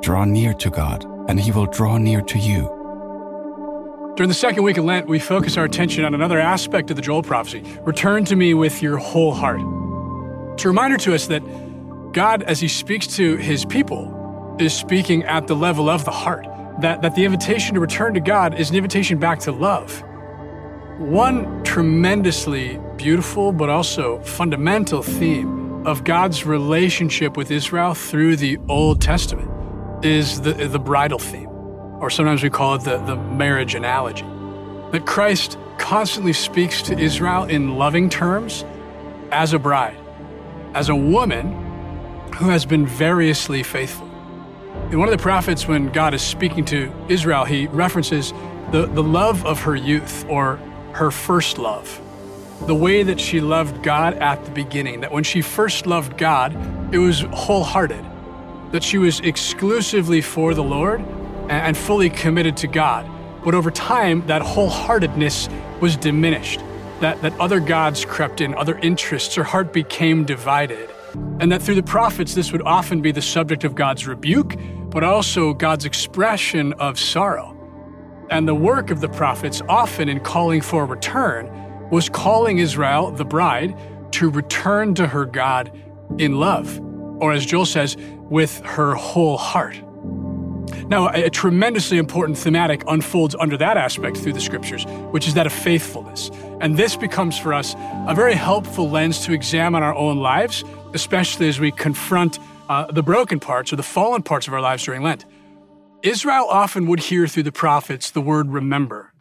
Draw near to God, and He will draw near to you. During the second week of Lent, we focus our attention on another aspect of the Joel prophecy Return to me with your whole heart. It's a reminder to us that God, as He speaks to His people, is speaking at the level of the heart. That, that the invitation to return to God is an invitation back to love. One tremendously beautiful but also fundamental theme of God's relationship with Israel through the Old Testament is the, the bridal theme, or sometimes we call it the, the marriage analogy. That Christ constantly speaks to Israel in loving terms as a bride, as a woman who has been variously faithful. In one of the prophets, when God is speaking to Israel, he references the, the love of her youth or her first love, the way that she loved God at the beginning, that when she first loved God, it was wholehearted, that she was exclusively for the Lord and fully committed to God. But over time, that wholeheartedness was diminished, that, that other gods crept in, other interests, her heart became divided. And that through the prophets, this would often be the subject of God's rebuke, but also God's expression of sorrow. And the work of the prophets, often in calling for a return, was calling Israel, the bride, to return to her God in love, or as Joel says, with her whole heart. Now, a, tremendously important thematic unfolds under that aspect through the scriptures, which is that of faithfulness. And this becomes for us a very helpful lens to examine our own lives, especially as we confront uh, the broken parts or the fallen parts of our lives during Lent. Israel often would hear through the prophets the word remember.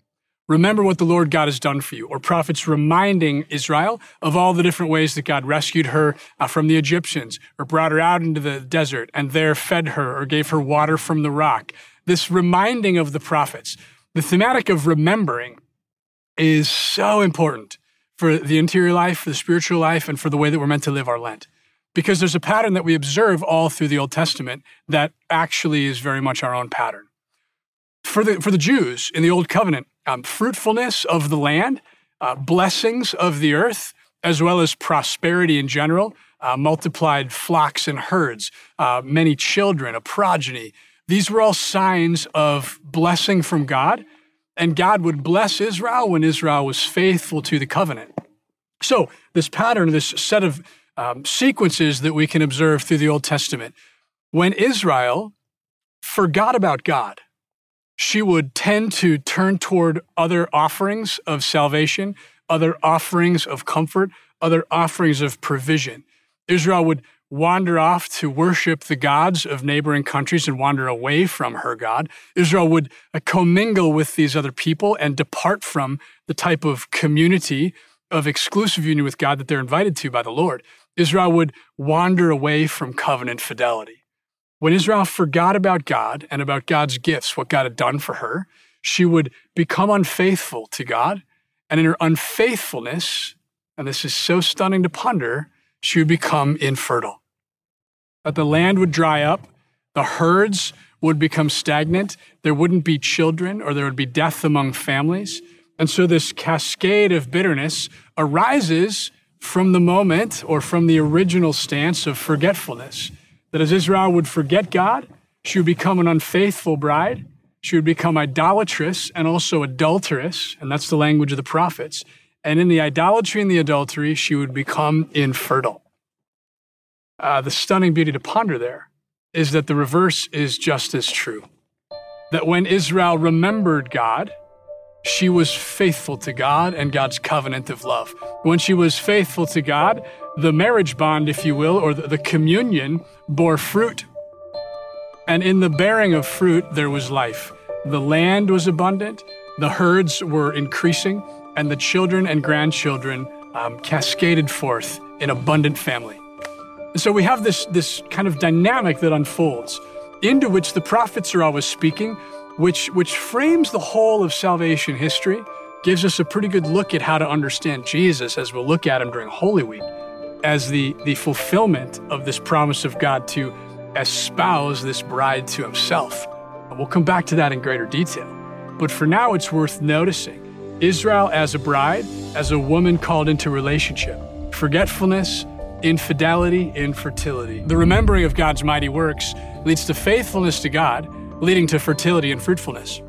Remember what the Lord God has done for you, or prophets reminding Israel of all the different ways that God rescued her uh, from the Egyptians, or brought her out into the desert and there fed her, or gave her water from the rock. This reminding of the prophets. The thematic of remembering is so important for the interior life, for the spiritual life, and for the way that we're meant to live our Lent because there's a pattern that we observe all through the Old Testament that actually is very much our own pattern. For the, for the Jews in the Old Covenant, um, fruitfulness of the land, uh, blessings of the earth, as well as prosperity in general, uh, multiplied flocks and herds, uh, many children, a progeny. These were all signs of blessing from God, and God would bless Israel when Israel was faithful to the covenant. So, this pattern, this set of um, sequences that we can observe through the Old Testament. When Israel forgot about God, she would tend to turn toward other offerings of salvation, other offerings of comfort, other offerings of provision. Israel would wander off to worship the gods of neighboring countries and wander away from her God. Israel would uh, commingle with these other people and depart from the type of community of exclusive union with God that they're invited to by the Lord. Israel would wander away from covenant fidelity. When Israel forgot about God and about God's gifts, what God had done for her, she would become unfaithful to God. And in her unfaithfulness, and this is so stunning to ponder, she would become infertile. That the land would dry up, the herds would become stagnant, there wouldn't be children, or there would be death among families. And so this cascade of bitterness arises from the moment or from the original stance of forgetfulness. That as Israel would forget God, she would become an unfaithful bride. She would become idolatrous and also adulterous, and that's the language of the prophets. And in the idolatry and the adultery, she would become infertile. Uh, the stunning beauty to ponder there is that the reverse is just as true. That when Israel remembered God, she was faithful to God and God's covenant of love. When she was faithful to God, the marriage bond, if you will, or the, communion, bore fruit. And in the bearing of fruit, there was life. The land was abundant, the herds were increasing, and the children and grandchildren um, cascaded forth in abundant family. And so we have this, this kind of dynamic that unfolds into which the prophets are always speaking, which, which frames the whole of salvation history, gives us a pretty good look at how to understand Jesus as we'll look at him during Holy Week as the, the fulfillment of this promise of God to espouse this bride to himself. And we'll come back to that in greater detail. But for now, it's worth noticing Israel as a bride, as a woman called into relationship. Forgetfulness, infidelity, infertility. The remembering of God's mighty works leads to faithfulness to God, leading to fertility and fruitfulness.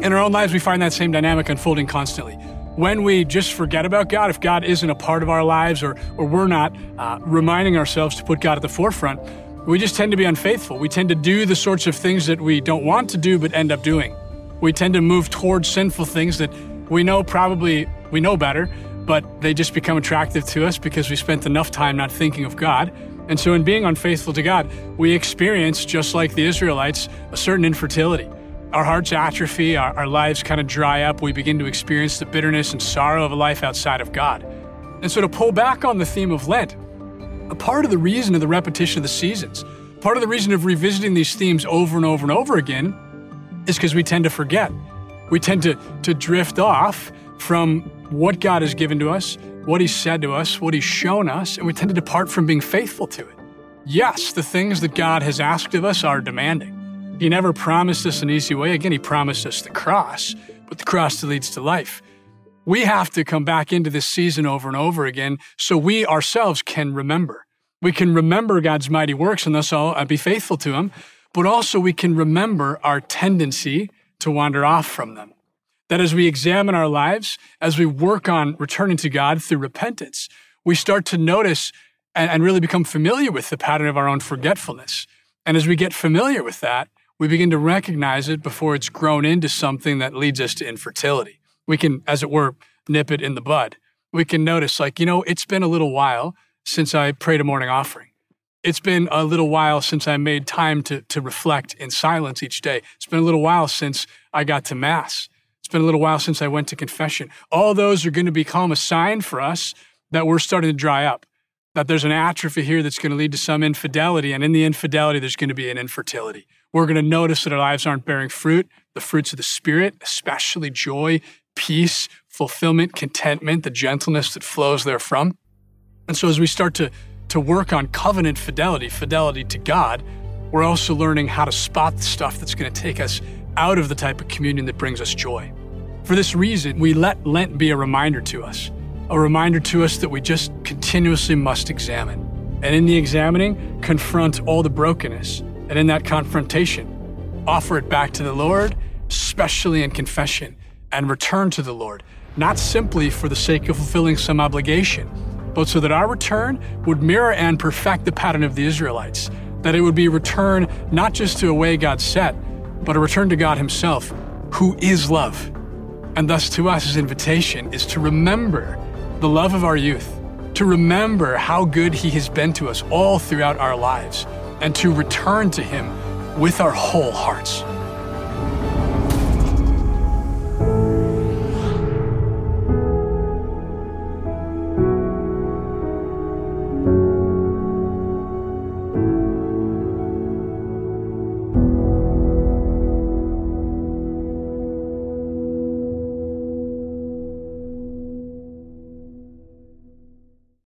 In our own lives, we find that same dynamic unfolding constantly. When we just forget about God, if God isn't a part of our lives or, or we're not uh, reminding ourselves to put God at the forefront, we just tend to be unfaithful. We tend to do the sorts of things that we don't want to do but end up doing. We tend to move towards sinful things that we know probably we know better, but they just become attractive to us because we spent enough time not thinking of God. And so, in being unfaithful to God, we experience, just like the Israelites, a certain infertility. Our hearts atrophy, our, our lives kind of dry up. We begin to experience the bitterness and sorrow of a life outside of God. And so, to pull back on the theme of Lent, a part of the reason of the repetition of the seasons, part of the reason of revisiting these themes over and over and over again, is because we tend to forget. We tend to, to drift off from what God has given to us, what He's said to us, what He's shown us, and we tend to depart from being faithful to it. Yes, the things that God has asked of us are demanding. He never promised us an easy way. Again, He promised us the cross, but the cross that leads to life. We have to come back into this season over and over again so we ourselves can remember. We can remember God's mighty works and thus all, uh, be faithful to Him, but also we can remember our tendency to wander off from them. That as we examine our lives, as we work on returning to God through repentance, we start to notice and really become familiar with the pattern of our own forgetfulness. And as we get familiar with that, we begin to recognize it before it's grown into something that leads us to infertility. We can, as it were, nip it in the bud. We can notice, like, you know, it's been a little while since I prayed a morning offering. It's been a little while since I made time to, to reflect in silence each day. It's been a little while since I got to Mass It's been a little while since I went to confession. All those are going to become a sign for us that we're starting to dry up, that there's an atrophy here that's going to lead to some infidelity. And in the infidelity, there's going to be an infertility. We're going to notice that our lives aren't bearing fruit, the fruits of the Spirit, especially joy, peace, fulfillment, contentment, the gentleness that flows therefrom. And so as we start to, to work on covenant fidelity, fidelity to God, we're also learning how to spot the stuff that's going to take us out of the type of communion that brings us joy. For this reason, we let Lent be a reminder to us, a reminder to us that we just continuously must examine. And in the examining, confront all the brokenness. And in that confrontation, offer it back to the Lord, especially in confession, and return to the Lord, not simply for the sake of fulfilling some obligation, but so that our return would mirror and perfect the pattern of the Israelites, that it would be a return not just to a way God set, but a return to God Himself, who is love. And thus, to us, His invitation is to remember the love of our youth, to remember how good He has been to us all throughout our lives, and to return to Him with our whole hearts.